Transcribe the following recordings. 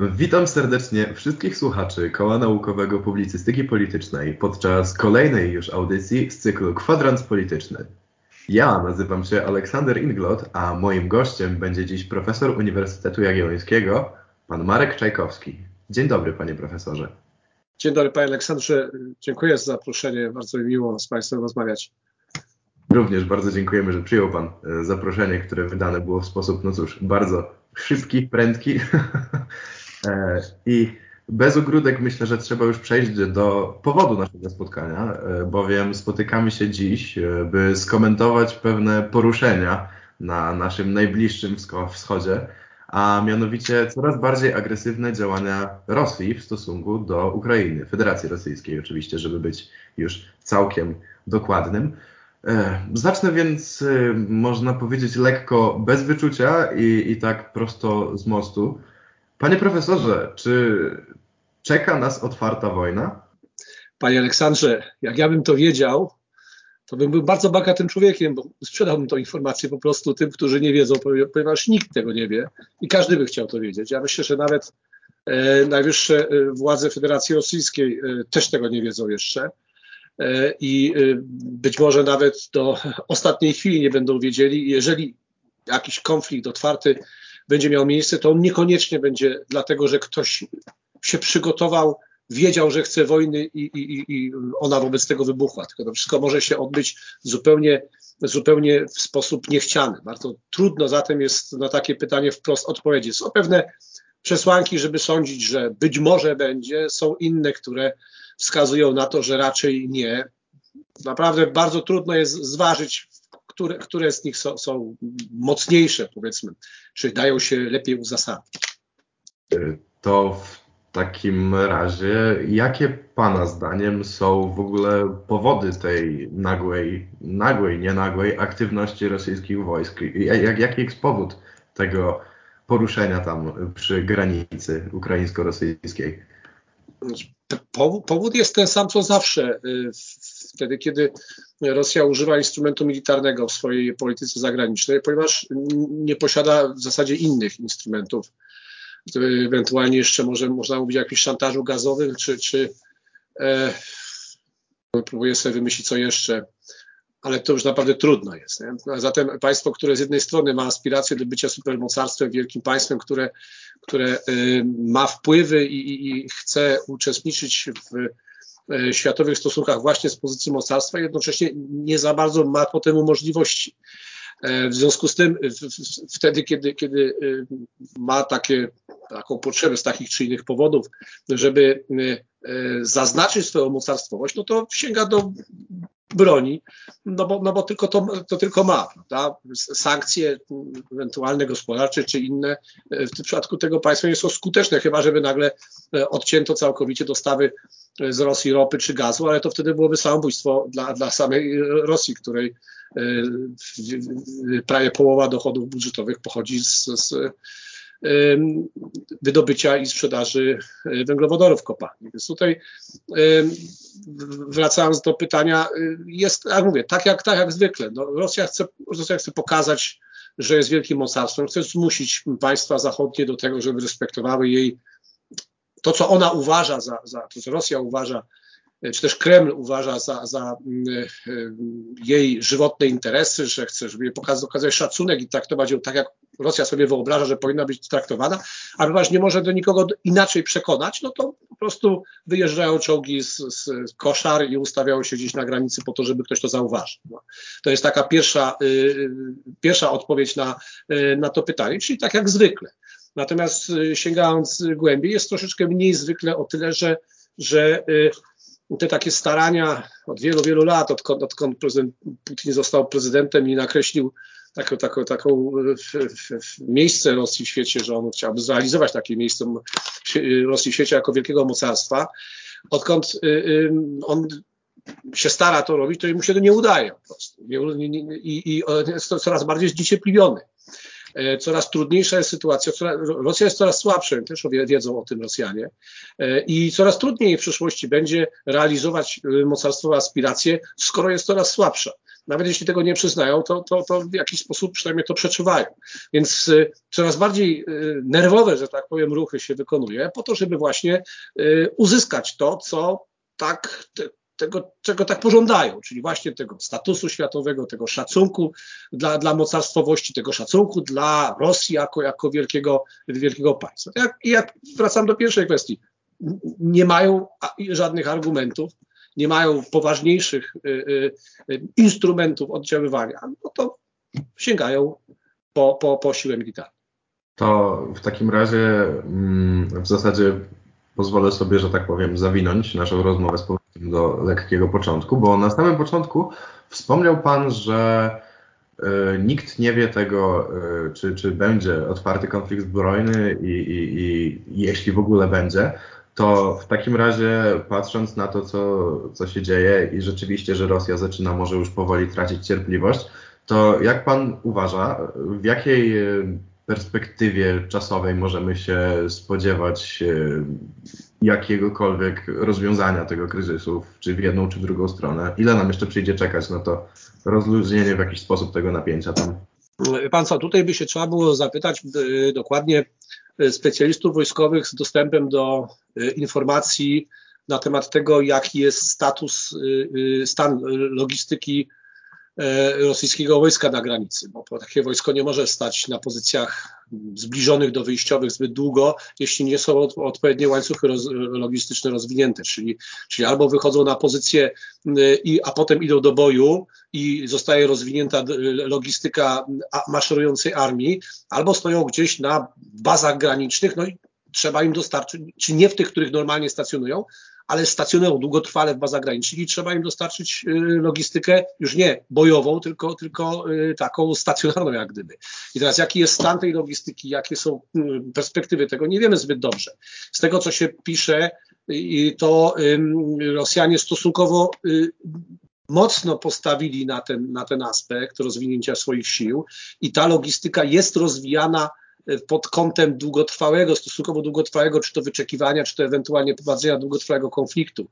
Witam serdecznie wszystkich słuchaczy Koła Naukowego Publicystyki Politycznej podczas kolejnej już audycji z cyklu Kwadrans Polityczny. Ja nazywam się Aleksander Inglot, a moim gościem będzie dziś profesor Uniwersytetu Jagiellońskiego, pan Marek Czajkowski. Dzień dobry, panie profesorze. Dzień dobry, panie Aleksandrze. Dziękuję za zaproszenie. Bardzo mi miło z państwem rozmawiać. Również bardzo dziękujemy, że przyjął pan e, zaproszenie, które wydane było w sposób, no cóż, bardzo szybki, prędki. E, I bez ogródek myślę, że trzeba już przejść do powodu naszego spotkania, e, bowiem spotykamy się dziś, by skomentować pewne poruszenia na naszym najbliższym wschodzie, a mianowicie coraz bardziej agresywne działania Rosji w stosunku do Ukrainy, Federacji Rosyjskiej oczywiście, żeby być już całkiem dokładnym. E, zacznę więc, e, można powiedzieć, lekko bez wyczucia i, i tak prosto z mostu. Panie profesorze, czy czeka nas otwarta wojna? Panie Aleksandrze, jak ja bym to wiedział, to bym był bardzo bogatym człowiekiem, bo sprzedałbym tą informację po prostu tym, którzy nie wiedzą, ponieważ nikt tego nie wie i każdy by chciał to wiedzieć. Ja myślę, że nawet e, najwyższe e, władze Federacji Rosyjskiej e, też tego nie wiedzą jeszcze e, i e, być może nawet do ostatniej chwili nie będą wiedzieli. Jeżeli jakiś konflikt otwarty będzie miał miejsce, to on niekoniecznie będzie dlatego, że ktoś się przygotował wiedział, że chce wojny i, i, i ona wobec tego wybuchła. Tylko to wszystko może się odbyć zupełnie, zupełnie w sposób niechciany. Bardzo trudno zatem jest na takie pytanie wprost odpowiedzieć. Są pewne przesłanki, żeby sądzić, że być może będzie, są inne, które wskazują na to, że raczej nie. Naprawdę bardzo trudno jest zważyć, które, które z nich są, są mocniejsze, powiedzmy, czy dają się lepiej uzasadnić. To w takim razie, jakie Pana zdaniem są w ogóle powody tej nagłej, nagłej, nie nagłej aktywności rosyjskich wojsk? Jak, jaki jest powód tego poruszenia tam przy granicy ukraińsko-rosyjskiej? Powód jest ten sam co zawsze. Wtedy, kiedy Rosja używa instrumentu militarnego w swojej polityce zagranicznej, ponieważ nie posiada w zasadzie innych instrumentów ewentualnie jeszcze może można mówić o jakimś szantażu gazowym, czy, czy e, próbuję sobie wymyślić co jeszcze, ale to już naprawdę trudno jest. Nie? A zatem państwo, które z jednej strony ma aspiracje do bycia supermocarstwem, wielkim państwem, które, które y, ma wpływy i, i, i chce uczestniczyć w światowych stosunkach właśnie z pozycji mocarstwa, jednocześnie nie za bardzo ma po temu możliwości. E, w związku z tym wtedy, kiedy, kiedy y, ma takie, taką potrzebę z takich czy innych powodów, żeby zaznaczyć swoją mocarstwowość, no to sięga do broni, no bo, no bo tylko to, to tylko ma. Prawda? Sankcje ewentualne gospodarcze czy inne w tym przypadku tego państwa nie są skuteczne, chyba żeby nagle e, odcięto całkowicie dostawy e, z Rosji ropy czy gazu, ale to wtedy byłoby samobójstwo dla, dla samej Rosji, której E, prawie połowa dochodów budżetowych pochodzi z, z wydobycia i sprzedaży e, węglowodorów kopalni. Więc tutaj wracając do pytania, e, jest, jak mówię, tak jak, tak jak zwykle. No, Rosja, chce, Rosja chce pokazać, że jest wielkim mocarstwem, chce zmusić państwa zachodnie do tego, żeby respektowały jej to, co ona uważa za, za to, co Rosja uważa czy też Kreml uważa za, za mm, e, jej żywotne interesy, że chce, żeby jej pokazać, okazać szacunek i traktować ją tak, jak Rosja sobie wyobraża, że powinna być traktowana, a ponieważ nie może do nikogo inaczej przekonać, no to po prostu wyjeżdżają czołgi z, z koszar i ustawiają się gdzieś na granicy po to, żeby ktoś to zauważył. No. To jest taka pierwsza, y, pierwsza odpowiedź na, y, na to pytanie, czyli tak jak zwykle. Natomiast y, sięgając głębiej, jest troszeczkę mniej zwykle o tyle, że, że te takie starania od wielu, wielu lat, odkąd, odkąd prezydent Putin został prezydentem i nakreślił taką, taką, taką miejsce Rosji w świecie, że on chciałby zrealizować takie miejsce Rosji w świecie jako wielkiego mocarstwa. Odkąd y, y, on się stara to robić, to mu się to nie udaje po prostu. I, i jest to coraz bardziej zniecierpliwiony. E, coraz trudniejsza jest sytuacja. Rosja jest coraz słabsza, też wiedzą o tym Rosjanie. E, I coraz trudniej w przyszłości będzie realizować e, mocarstwowe aspiracje, skoro jest coraz słabsza. nawet jeśli tego nie przyznają, to, to, to w jakiś sposób przynajmniej to przeczuwają. Więc coraz bardziej nerwowe, że tak powiem, ruchy się wykonuje po to, żeby właśnie uzyskać to, co tak, tego, czego tak pożądają, czyli właśnie tego statusu światowego, tego szacunku dla, dla mocarstwowości, tego szacunku dla Rosji jako, jako wielkiego, wielkiego państwa. Jak, jak wracam do pierwszej kwestii, nie mają żadnych argumentów, nie mają poważniejszych y, y, y, instrumentów oddziaływania, no to sięgają po, po, po siłę militarną. To w takim razie mm, w zasadzie pozwolę sobie, że tak powiem, zawinąć naszą rozmowę z powrotem do lekkiego początku, bo na samym początku wspomniał Pan, że y, nikt nie wie tego, y, czy, czy będzie otwarty konflikt zbrojny i, i, i, jeśli w ogóle będzie, to w takim razie patrząc na to, co, co się dzieje i rzeczywiście, że Rosja zaczyna może już powoli tracić cierpliwość, to jak Pan uważa, w jakiej perspektywie czasowej możemy się spodziewać e, jakiegokolwiek rozwiązania tego kryzysu, czy w jedną, czy w drugą stronę? Ile nam jeszcze przyjdzie czekać na to rozluźnienie w jakiś sposób tego napięcia tam? Pan co, tutaj by się trzeba było zapytać e, dokładnie e, specjalistów wojskowych z dostępem do informacji na temat tego, jaki jest status, stan logistyki rosyjskiego wojska na granicy, bo takie wojsko nie może stać na pozycjach zbliżonych do wyjściowych zbyt długo, jeśli nie są odpowiednie łańcuchy roz, logistyczne rozwinięte, czyli, czyli albo wychodzą na pozycję, i, a potem idą do boju i zostaje rozwinięta logistyka maszerującej armii, albo stoją gdzieś na bazach granicznych, no i trzeba im dostarczyć, czy nie w tych, których normalnie stacjonują, ale stacjonują długotrwale w bazach granicznych i trzeba im dostarczyć y, logistykę już nie bojową, tylko, tylko y, taką stacjonarną jak gdyby. I teraz jaki jest stan tej logistyki, jakie są y, perspektywy tego, nie wiemy zbyt dobrze. Z tego, co się pisze, to Rosjanie stosunkowo mocno postawili na ten, na ten aspekt rozwinięcia swoich sił i ta logistyka jest rozwijana pod kątem długotrwałego, stosunkowo długotrwałego, czy to wyczekiwania, czy to ewentualnie prowadzenia długotrwałego konfliktu.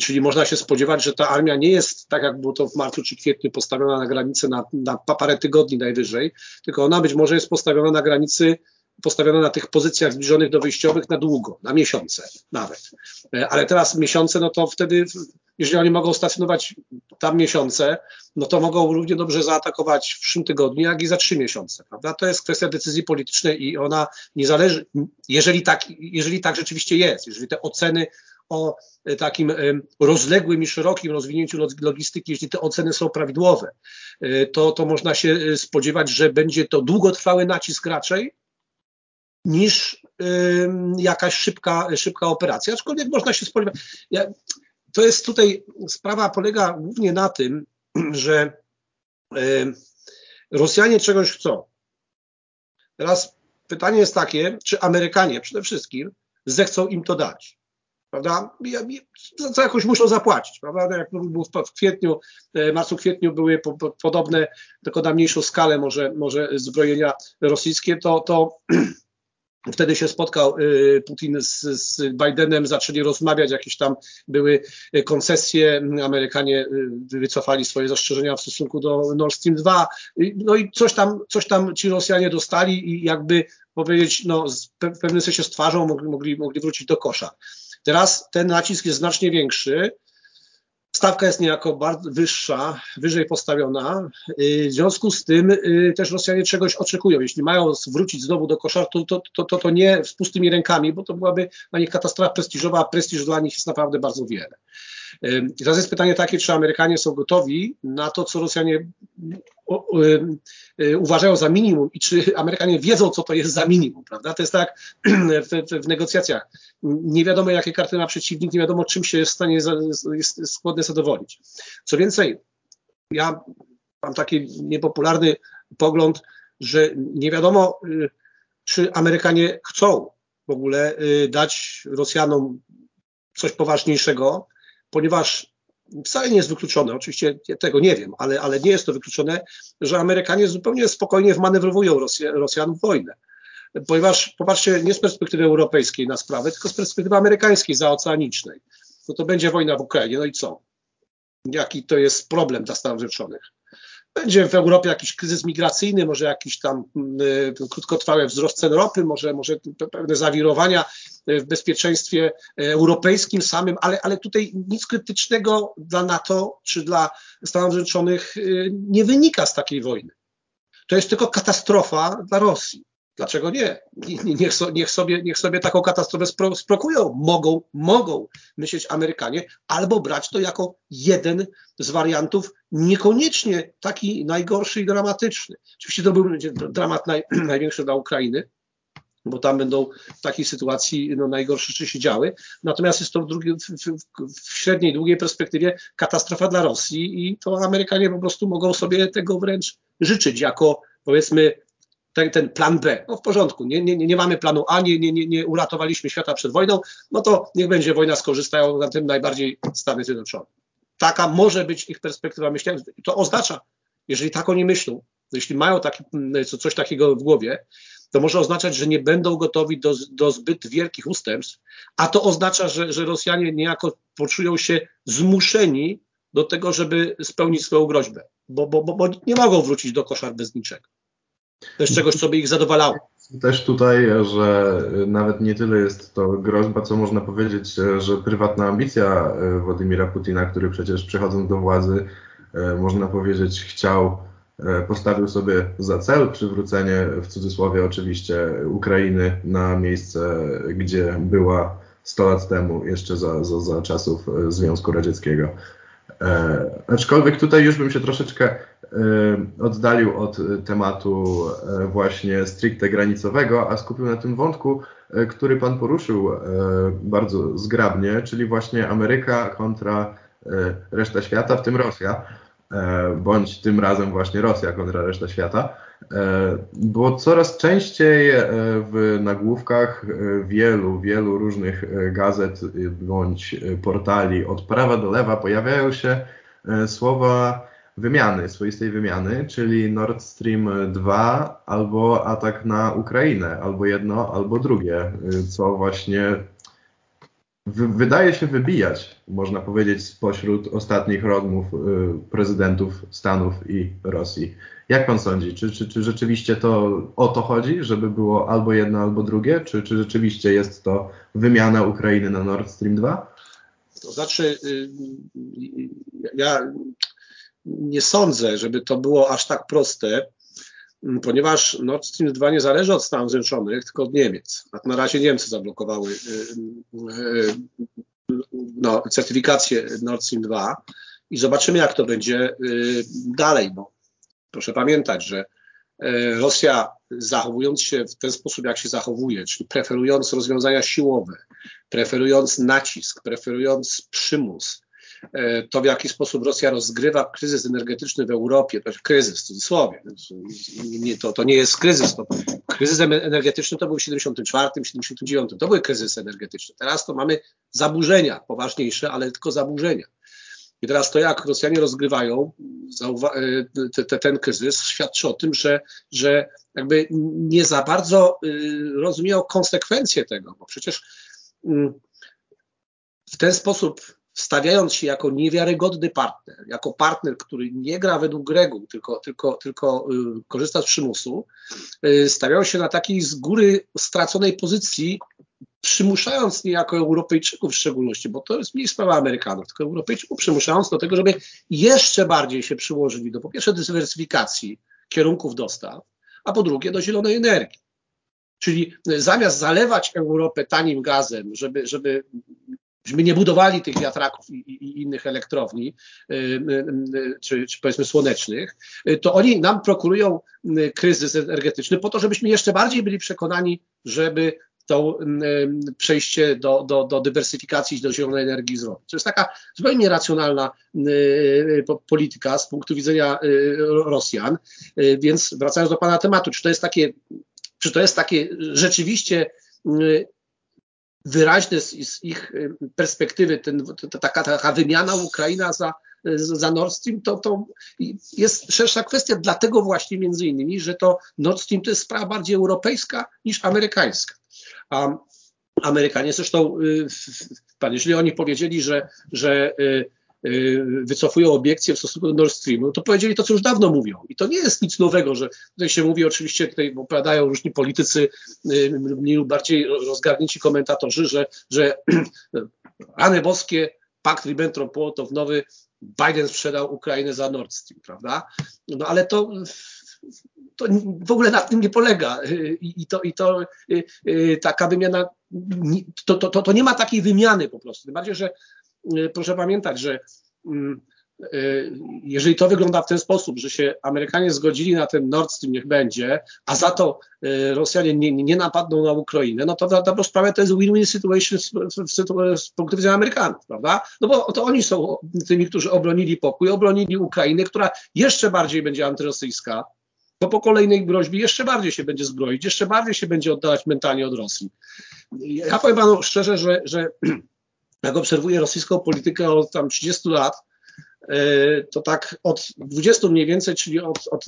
Czyli można się spodziewać, że ta armia nie jest tak, jak było to w marcu czy kwietniu, postawiona na granicy na, na parę tygodni najwyżej, tylko ona być może jest postawiona na granicy postawiona na tych pozycjach zbliżonych do wyjściowych na długo, na miesiące nawet. E, ale teraz miesiące, no to wtedy, jeżeli oni mogą stacjonować tam miesiące, no to mogą równie dobrze zaatakować w przyszłym tygodniu, jak i za trzy miesiące, prawda? To jest kwestia decyzji politycznej i ona nie zależy, jeżeli tak, jeżeli tak rzeczywiście jest, jeżeli te oceny o e, takim e, rozległym i szerokim rozwinięciu logistyki, jeśli te oceny są prawidłowe, to, to można się spodziewać, że będzie to długotrwały nacisk raczej, niż jakaś szybka, szybka operacja, aczkolwiek można się spodziewać. Ja, to jest tutaj, sprawa polega głównie na tym, że Rosjanie czegoś chcą. Teraz pytanie jest takie, czy Amerykanie przede wszystkim zechcą im to dać. Prawda? Co jakoś muszą zapłacić. Prawda? Jak był w kwietniu, e, marcu, kwietniu były po, po, podobne, tylko na mniejszą skalę może, może zbrojenia rosyjskie, to, to Wtedy się spotkał y, Putin z, z Bidenem, zaczęli rozmawiać, jakieś tam były koncesje, Amerykanie y, wycofali swoje zastrzeżenia w stosunku do Nord Stream 2, no i coś tam, coś tam ci Rosjanie dostali i jakby powiedzieć, no w pewnym sensie z twarzą mogli, mogli, mogli wrócić do kosza. Teraz ten nacisk jest znacznie większy, Stawka jest niejako bardzo wyższa, wyżej postawiona. Y, w związku z tym y, też Rosjanie czegoś oczekują. Jeśli mają wrócić znowu do kosza, to, to, to, to, to nie z pustymi rękami, bo to byłaby dla nich katastrofa prestiżowa, a prestiż dla nich jest naprawdę bardzo wiele. Teraz jest pytanie takie, czy Amerykanie są gotowi na to, co Rosjanie y, uważają za minimum i czy Amerykanie wiedzą, co to jest za minimum, prawda? To jest tak w, w negocjacjach. Nie wiadomo, jakie karty ma przeciwnik, nie wiadomo, czym się jest w stanie jest skłonny zadowolić. Co więcej, ja mam taki niepopularny pogląd, że nie wiadomo, y, czy Amerykanie chcą w ogóle y, dać Rosjanom coś poważniejszego, ponieważ wcale nie jest wykluczone, oczywiście tego nie wiem, ale, ale nie jest to wykluczone, że Amerykanie zupełnie spokojnie wmanewrowują Rosję, Rosjan w wojnę. Ponieważ popatrzcie nie z perspektywy europejskiej na sprawę, tylko z perspektywy amerykańskiej, zaoceanicznej. No to będzie wojna w Ukrainie, no i co? Jaki to jest problem dla Stanów Zjednoczonych? będzie w Europie jakiś kryzys migracyjny, może jakiś tam y, krótkotrwały wzrost cen ropy, może, może pewne zawirowania w bezpieczeństwie europejskim samym, ale, ale tutaj nic krytycznego dla NATO czy dla Stanów Zjednoczonych nie wynika z takiej wojny. To jest tylko katastrofa dla Rosji. Dlaczego nie? Niech, so, niech, sobie, niech sobie taką katastrofę spro, sprokują. Mogą, mogą myśleć Amerykanie, albo brać to jako jeden z wariantów, niekoniecznie taki najgorszy i dramatyczny. Oczywiście to był dramat naj, największy dla Ukrainy, bo tam będą w takiej sytuacji no, najgorsze rzeczy się działy. Natomiast jest to w, drugi, w, w, w, średniej, długiej perspektywie katastrofa dla Rosji i to Amerykanie po prostu mogą sobie tego wręcz życzyć jako powiedzmy ten, ten plan B. No w porządku, nie, nie, nie mamy planu A, nie, nie, nie uratowaliśmy świata przed wojną, no to niech będzie wojna, skorzystają na tym najbardziej Stany Zjednoczone. Taka może być ich perspektywa myślenia. To oznacza, jeżeli tak oni myślą, jeśli mają taki, coś takiego w głowie, to może oznaczać, że nie będą gotowi do, do zbyt wielkich ustępstw, a to oznacza, że, że Rosjanie niejako poczują się zmuszeni do tego, żeby spełnić swoją groźbę, bo, bo, bo, bo nie mogą wrócić do koszar bez niczego też czegoś, co by ich zadowalało. Też tutaj, że nawet nie tyle jest to groźba, co można powiedzieć, że prywatna ambicja e, Władimira Putina, który przecież przechodząc do władzy, e, można powiedzieć, chciał, postawił sobie za cel przywrócenie, w cudzysłowie oczywiście, Ukrainy na miejsce, gdzie była 100 lat temu, jeszcze za, za, za czasów Związku Radzieckiego. E, aczkolwiek tutaj już bym się troszeczkę e, oddalił od tematu e, właśnie stricte granicowego, a skupił na tym wątku, e, który Pan poruszył e, bardzo zgrabnie, czyli właśnie Ameryka kontra e, reszta świata, w tym Rosja, bądź tym razem właśnie Rosja kontra reszta świata. E, bo coraz częściej e, w nagłówkach e, wielu, wielu różnych gazet bądź portali od prawa do lewa pojawiają się słowa wymiany, swoistej wymiany, czyli Nord Stream 2 albo atak na Ukrainę, albo jedno, albo drugie, co właśnie wydaje się wybijać, można powiedzieć, spośród ostatnich rozmów prezydentów Stanów i Rosji. Jak pan sądzi, czy, czy, czy rzeczywiście to o to chodzi, żeby było albo jedno, albo drugie, czy, czy rzeczywiście jest to wymiana Ukrainy na Nord Stream 2? To znaczy, y, ja nie sądzę, żeby to było aż tak proste, ponieważ Nord Stream 2 nie zależy od Stanów Zjednoczonych, tylko od Niemiec. Na razie Niemcy zablokowały y, y, no, certyfikację Nord Stream 2 i zobaczymy, jak to będzie dalej, bo Proszę pamiętać, że e, Rosja zachowując się w ten sposób, jak się zachowuje, czyli preferując rozwiązania siłowe, preferując nacisk, preferując przymus, to w jaki sposób Rosja rozgrywa kryzys energetyczny w Europie, to jest kryzys w cudzysłowie, to, to nie jest kryzys, to kryzys energetyczny to był w 74, 79, to były kryzysy energetyczne. Teraz to mamy zaburzenia poważniejsze, ale tylko zaburzenia. I teraz to, jak Rosjanie rozgrywają e, ten kryzys, świadczy o tym, że, że jakby nie za bardzo y, rozumieją konsekwencje tego, bo przecież mm, w ten sposób stawiając się jako niewiarygodny partner, jako partner, który nie gra według reguł, tylko, tylko, tylko y, korzysta z przymusu, y, stawiają się na takiej z góry straconej pozycji, przymuszając niejako Europejczyków w szczególności, bo to jest mniej sprawa Amerykanów, tylko Europejczyków przymuszając do tego, żeby jeszcze bardziej się przyłożyli do po pierwsze dywersyfikacji kierunków dostaw, a po drugie do zielonej energii. Czyli zamiast zalewać Europę tanim gazem, żeby, żeby żebyśmy nie budowali tych wiatraków i, i innych elektrowni, y, y, y, czy, czy, powiedzmy słonecznych, to oni nam prokurują kryzys energetyczny po to, żebyśmy jeszcze bardziej byli przekonani, żeby to przejście do, do, do dywersyfikacji, do zielonej energii zrobić. To jest taka zupełnie nieracjonalna polityka z punktu widzenia Rosjan. Więc wracając do Pana tematu, czy to jest takie, czy to jest takie rzeczywiście wyraźne z, z ich perspektywy ten, to, taka, taka wymiana Ukraina za, za Nord Stream, to, to jest szersza kwestia, dlatego właśnie między innymi, że to Nord Stream to jest sprawa bardziej europejska niż amerykańska. A Amerykanie zresztą, y, pan, jeżeli oni powiedzieli, że, że y, wycofują obiekcje w stosunku do Nord Streamu, to powiedzieli to, co już dawno mówią. I to nie jest nic nowego, że tutaj się mówi oczywiście, tutaj opowiadają różni politycy, mniej lub bardziej rozgarnięci komentatorzy, że, że rany boskie, pakt Ribbentrop-Mołotow nowy, Biden sprzedał Ukrainę za Nord Stream, prawda? No ale to to w ogóle na tym nie polega. I, to, i to y, y, taka wymiana, to, to, to, nie ma takiej wymiany po prostu. Tym bardziej, że y, proszę pamiętać, że mm, jeżeli to wygląda w ten sposób, że się Amerykanie zgodzili na ten Nord Stream, niech będzie, a za to Rosjanie nie, nie napadną na Ukrainę, no to na dobrą sprawę to jest win-win situation z, z, z, punktu widzenia Amerykanów, prawda? No bo to oni są tymi, którzy obronili pokój, obronili Ukrainę, która jeszcze bardziej będzie antyrosyjska, bo po kolejnej groźbie jeszcze bardziej się będzie zbroić, jeszcze bardziej się będzie oddalać mentalnie od Rosji. Ja powiem panu szczerze, że, że jak obserwuję rosyjską politykę od tam 30 lat, e, to tak od 20 mniej więcej, czyli od, od,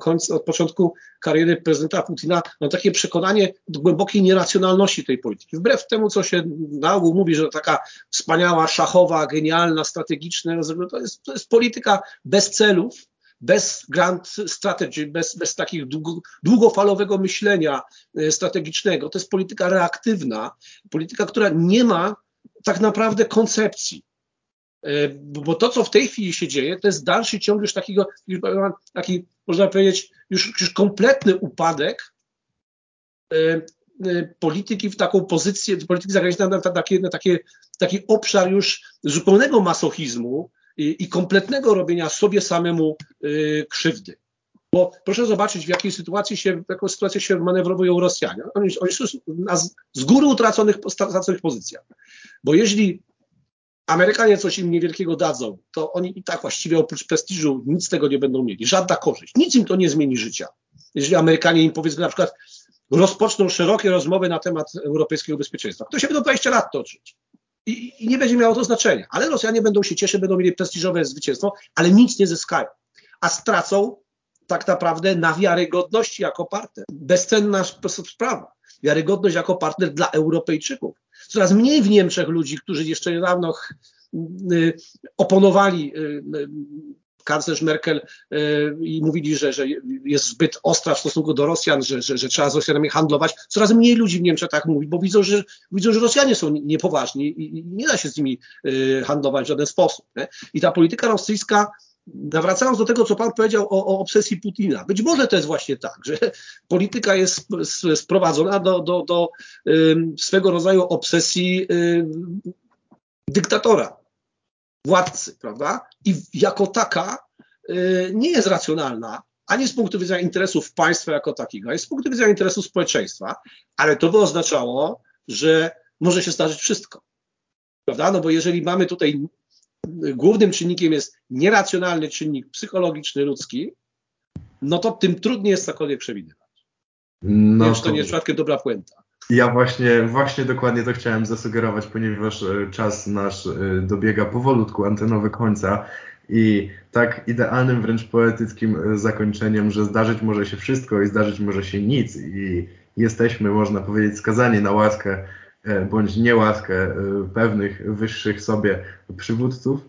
końca, od początku kariery prezydenta Putina, mam takie przekonanie głębokiej nieracjonalności tej polityki. Wbrew temu, co się na ogół mówi, że taka wspaniała, szachowa, genialna, strategiczna, to jest, to jest polityka bez celów, bez grand strategy, bez, bez takich długo, długofalowego myślenia e, strategicznego. To jest polityka reaktywna, polityka, która nie ma tak naprawdę koncepcji. E, bo to, co w tej chwili się dzieje, to jest dalszy ciąg już takiego, taki, można powiedzieć, już, już kompletny upadek e, polityki w taką pozycję, polityki zagranicznej na, takie, na takie, taki obszar już zupełnego masochizmu, i, i kompletnego robienia sobie samemu krzywdy. Bo proszę zobaczyć, w jakiej sytuacji się, w jaką sytuację się manewrują Rosjanie. Oni, oni są na z góry utraconych, utraconych pozycjach. Bo jeśli Amerykanie coś im niewielkiego dadzą, to oni i tak właściwie oprócz prestiżu nic z tego nie będą mieli. Żadna korzyść. Nic im to nie zmieni życia. Jeżeli Amerykanie im powiedzmy na przykład rozpoczną szerokie rozmowy na temat europejskiego bezpieczeństwa, to się będą 20 lat toczyć i, i nie będzie miało to znaczenia. Ale Rosjanie będą się cieszyć, będą mieli prestiżowe zwycięstwo, ale nic nie zyskają. A stracą tak naprawdę na wiarygodności jako partner. Bezcenna sprawa. Wiarygodność jako partner dla Europejczyków. Coraz mniej w Niemczech ludzi, którzy jeszcze niedawno y, oponowali y, kanclerz Merkel i mówili, że, że jest zbyt ostra w stosunku do Rosjan, że, że, że trzeba z Rosjanami handlować. Coraz mniej ludzi w Niemczech tak mówi, bo widzą, że, widzą, że Rosjanie są niepoważni i nie da się z nimi handlować w żaden sposób. Nie? I ta polityka rosyjska Nawracając do tego, co Pan powiedział o, o, obsesji Putina, być może to jest właśnie tak, że polityka jest sprowadzona do, do, do swego rodzaju obsesji dyktatora władcy, prawda? I jako taka y, nie jest racjonalna, ani z punktu widzenia interesów państwa jako takiego, ani z punktu widzenia interesów społeczeństwa, ale to by oznaczało, że może się zdarzyć wszystko. Prawda? No bo jeżeli mamy tutaj głównym czynnikiem jest nieracjonalny czynnik psychologiczny, ludzki, no to tym trudniej jest cokolwiek przewidywać. No Wiem, to... to nie jest przypadkiem dobra puenta. Ja właśnie, właśnie dokładnie to chciałem zasugerować, ponieważ e, czas nasz e, dobiega powolutku antenowy końca i tak idealnym, wręcz poetyckim e, zakończeniem, że zdarzyć może się wszystko i zdarzyć może się nic i jesteśmy, można powiedzieć, skazani na łaskę bądź niełaskę pewnych wyższych sobie przywódców.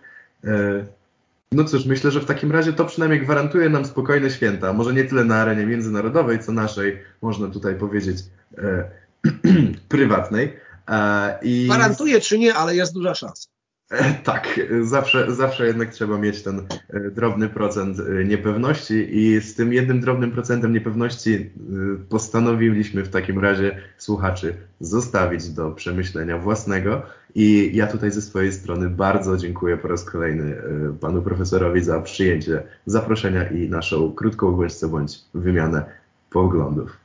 No cóż, myślę, że w takim razie to przynajmniej gwarantuje nam spokojne święta. Może nie tyle na arenie międzynarodowej, co naszej, można tutaj powiedzieć, prywatnej. E, I... Gwarantuję czy nie, ale jest duża szansa. E, tak, zawsze, zawsze jednak trzeba mieć ten e, drobny procent niepewności i z tym jednym drobnym procentem niepewności postanowiliśmy w takim razie słuchaczy zostawić do przemyślenia własnego i ja tutaj ze swojej strony bardzo dziękuję po raz kolejny panu profesorowi za przyjęcie zaproszenia i naszą krótką bądź co bądź wymianę poglądów.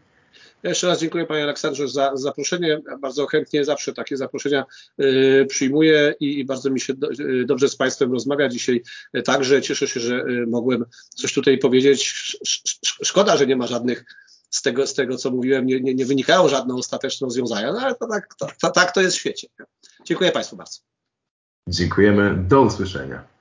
Ja jeszcze raz dziękuję Panie Aleksandrze za zaproszenie. Bardzo chętnie zawsze takie zaproszenia y, przyjmuję i, bardzo mi się y, dobrze z Państwem rozmawia dzisiaj. Także cieszę się, że y, mogłem coś tutaj powiedzieć. Szkoda, że nie ma żadnych z tego, z tego co mówiłem, nie, nie, nie wynikają żadne ostateczne rozwiązania, no ale to tak, to, to, tak to jest w świecie. Dziękuję Państwu bardzo. Dziękujemy. Do usłyszenia.